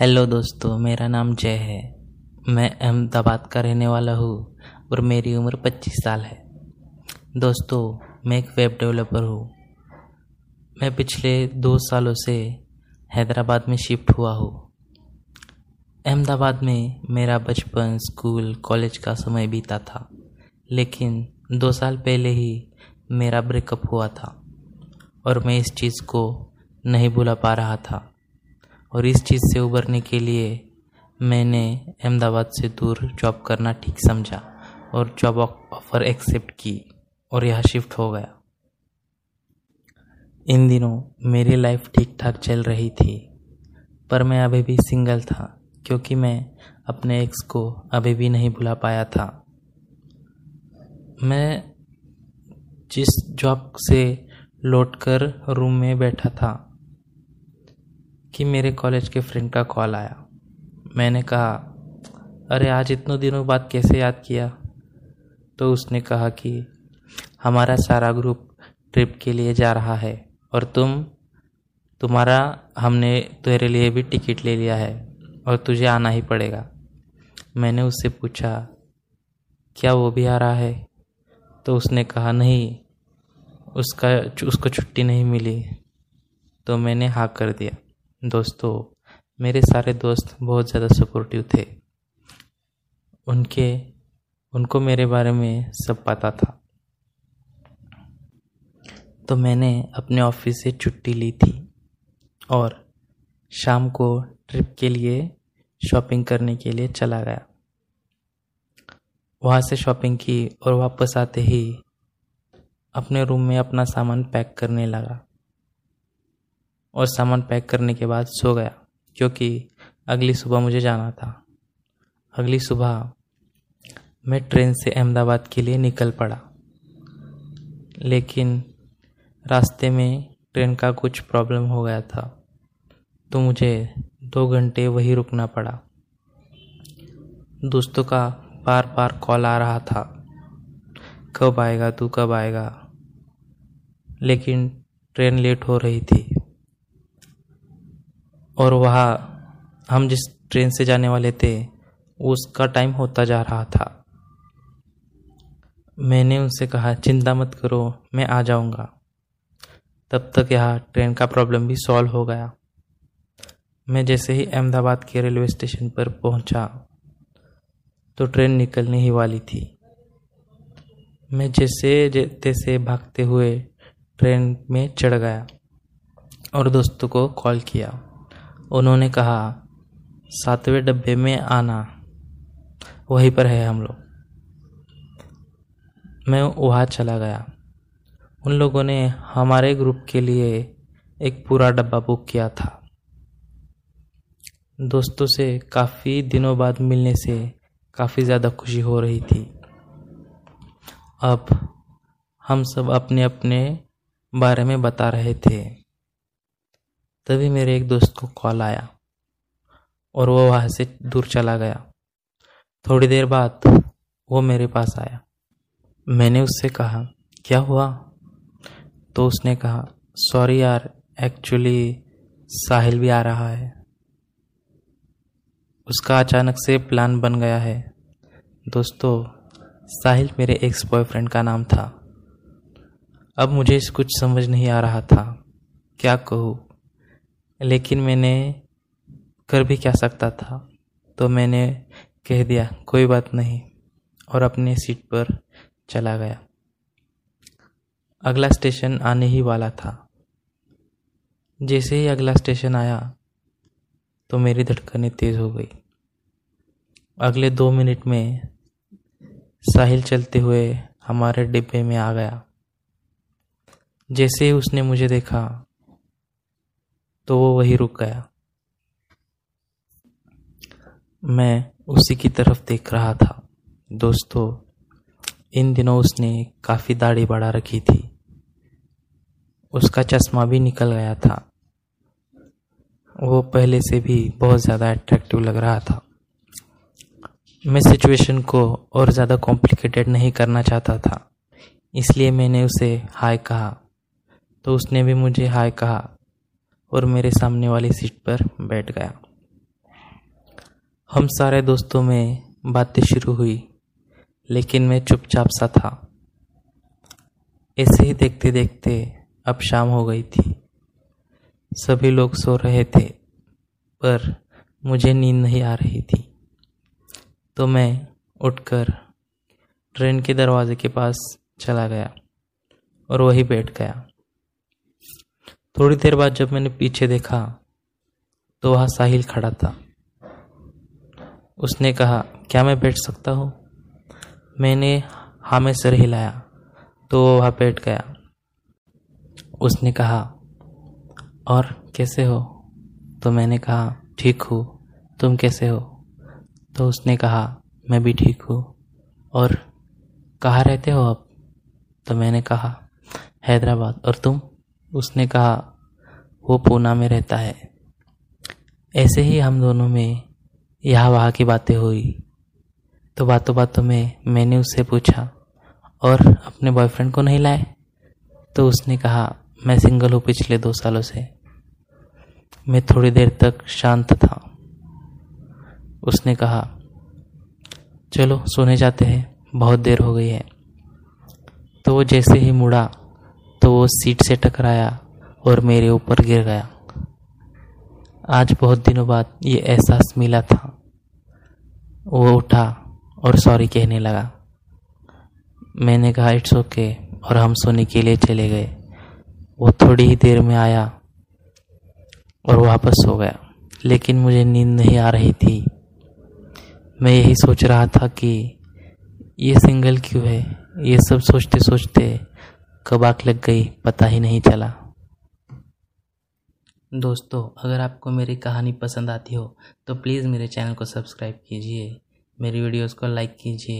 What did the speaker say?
Hello दोस्तों, मेरा नाम जय है। मैं अहमदाबाद का रहने वाला हूँ और मेरी उम्र 25 साल है। दोस्तों, मैं एक वेब डेवलपर हूँ। मैं पिछले दो सालों से हैदराबाद में शिफ्ट हुआ हूँ। अहमदाबाद में मेरा बचपन स्कूल, कॉलेज का समय बीता था, लेकिन दो साल पहले ही मेरा ब्रेकअप हुआ था और मैं इस चीज़ को नहीं भुला पा रहा था। और इस चीज़ से उबरने के लिए मैंने अहमदाबाद से दूर जॉब करना ठीक समझा और जॉब ऑफ़र एक्सेप्ट की और यहाँ शिफ्ट हो गया। इन दिनों मेरी लाइफ ठीक ठाक चल रही थी, पर मैं अभी भी सिंगल था क्योंकि मैं अपने एक्स को अभी भी नहीं भुला पाया था। मैं जिस जॉब से लौटकर रूम में बैठा था कि मेरे कॉलेज के फ्रेंड का कॉल आया। मैंने कहा, अरे, आज इतने दिनों बाद कैसे याद किया? तो उसने कहा कि, हमारा सारा ग्रुप ट्रिप के लिए जा रहा है और तुम, तुम्हारा, हमने तेरे लिए भी टिकट ले लिया है और तुझे आना ही पड़ेगा। मैंने उससे पूछा, क्या वो भी आ रहा है? तो उसने कहा, नहीं, उसका, उसको छुट्टी नहीं मिली। तो मैंने हाँ कर दिया। दोस्तों, मेरे सारे दोस्त बहुत ज़्यादा सपोर्टिव थे। उनके, उनको मेरे बारे में सब पता था। तो मैंने अपने ऑफ़िस से छुट्टी ली थी और शाम को ट्रिप के लिए शॉपिंग करने के लिए चला गया। वहाँ से शॉपिंग की और वापस आते ही अपने रूम में अपना सामान पैक करने लगा। और सामान पैक करने के बाद सो गया, क्योंकि अगली सुबह मुझे जाना था। अगली सुबह मैं ट्रेन से अहमदाबाद के लिए निकल पड़ा। लेकिन रास्ते में ट्रेन का कुछ प्रॉब्लम हो गया था तो मुझे दो घंटे वहीं रुकना पड़ा। दोस्तों का बार बार कॉल आ रहा था, कब आएगा तू, कब आएगा। लेकिन ट्रेन लेट हो रही थी। और वहाँ हम जिस ट्रेन से जाने वाले थे, उसका टाइम होता जा रहा था। मैंने उनसे कहा, चिंता मत करो, मैं आ जाऊँगा। तब तक यहाँ ट्रेन का प्रॉब्लम भी सॉल्व हो गया। मैं जैसे ही अहमदाबाद के रेलवे स्टेशन पर पहुँचा तो ट्रेन निकलने ही वाली थी। मैं जैसे तैसे भागते हुए ट्रेन में चढ़ गया और दोस्तों को कॉल किया। उन्होंने कहा, सातवें डब्बे में आना, वहीं पर है हम लोग। मैं वहाँ चला गया। उन लोगों ने हमारे ग्रुप के लिए एक पूरा डब्बा बुक किया था। दोस्तों से काफ़ी दिनों बाद मिलने से काफ़ी ज़्यादा खुशी हो रही थी। अब हम सब अपने अपने बारे में बता रहे थे। तभी मेरे एक दोस्त को कॉल आया और वो वहाँ से दूर चला गया। थोड़ी देर बाद वो मेरे पास आया। मैंने उससे कहा, क्या हुआ? तो उसने कहा, सॉरी यार, एक्चुअली साहिल भी आ रहा है। उसका अचानक से प्लान बन गया है। दोस्तों, साहिल मेरे एक्स बॉयफ्रेंड का नाम था। अब मुझे कुछ समझ नहीं आ रहा था। क्या कहूँ? लेकिन मैंने कर भी क्या सकता था? तो मैंने कह दिया, कोई बात नहीं, और अपने सीट पर चला गया। अगला स्टेशन आने ही वाला था। जैसे ही अगला स्टेशन आया तो मेरी धड़कनें तेज़ हो गई। अगले दो मिनट में साहिल चलते हुए हमारे डिब्बे में आ गया। जैसे ही उसने मुझे देखा तो वो वहीं रुक गया। मैं उसी की तरफ़ देख रहा था। दोस्तों, इन दिनों उसने काफ़ी दाढ़ी बढ़ा रखी थी। उसका चश्मा भी निकल गया था। वो पहले से भी बहुत ज़्यादा अट्रैक्टिव लग रहा था। मैं सिचुएशन को और ज़्यादा कॉम्प्लिकेटेड नहीं करना चाहता था। इसलिए मैंने उसे हाय कहा। तो उसने भी मुझे हाय कहा। और मेरे सामने वाली सीट पर बैठ गया। हम सारे दोस्तों में बातें शुरू हुई, लेकिन मैं चुपचाप सा था। ऐसे ही देखते देखते अब शाम हो गई थी। सभी लोग सो रहे थे, पर मुझे नींद नहीं आ रही थी। तो मैं उठकर ट्रेन के दरवाजे के पास चला गया और वही बैठ गया। थोड़ी देर बाद जब मैंने पीछे देखा तो वहाँ साहिल खड़ा था। उसने कहा, क्या मैं बैठ सकता हूँ? मैंने हाँ में सर हिलाया। तो वहाँ बैठ गया। उसने कहा, और कैसे हो? तो मैंने कहा, ठीक हूँ। तुम कैसे हो? तो उसने कहा, मैं भी ठीक हूँ। और कहाँ रहते हो अब तो मैंने कहा, हैदराबाद। और तुम? उसने कहा, वो पूना में रहता है। ऐसे ही हम दोनों में यहाँ वहाँ की बातें हुई। तो बातों बातों में मैंने उससे पूछा, और अपने बॉयफ्रेंड को नहीं लाए? तो उसने कहा, मैं सिंगल हूँ पिछले दो सालों से। मैं थोड़ी देर तक शांत था। उसने कहा, चलो, सोने जाते हैं। बहुत देर हो गई है। तो वो जैसे ही मुड़ा तो वो सीट से टकराया और मेरे ऊपर गिर गया। आज बहुत दिनों बाद ये एहसास मिला था। वो उठा और सॉरी कहने लगा। मैंने कहा इट्स ओके और हम सोने के लिए चले गए। वो थोड़ी ही देर में आया और वापस सो गया। लेकिन मुझे नींद नहीं आ रही थी। मैं यही सोच रहा था कि ये सिंगल क्यों है? ये सब सोचते सोचते कब आग लग गई, पता ही नहीं चला। दोस्तों, अगर आपको मेरी कहानी पसंद आती हो तो प्लीज़ मेरे चैनल को सब्सक्राइब कीजिए, मेरी वीडियोस को लाइक कीजिए।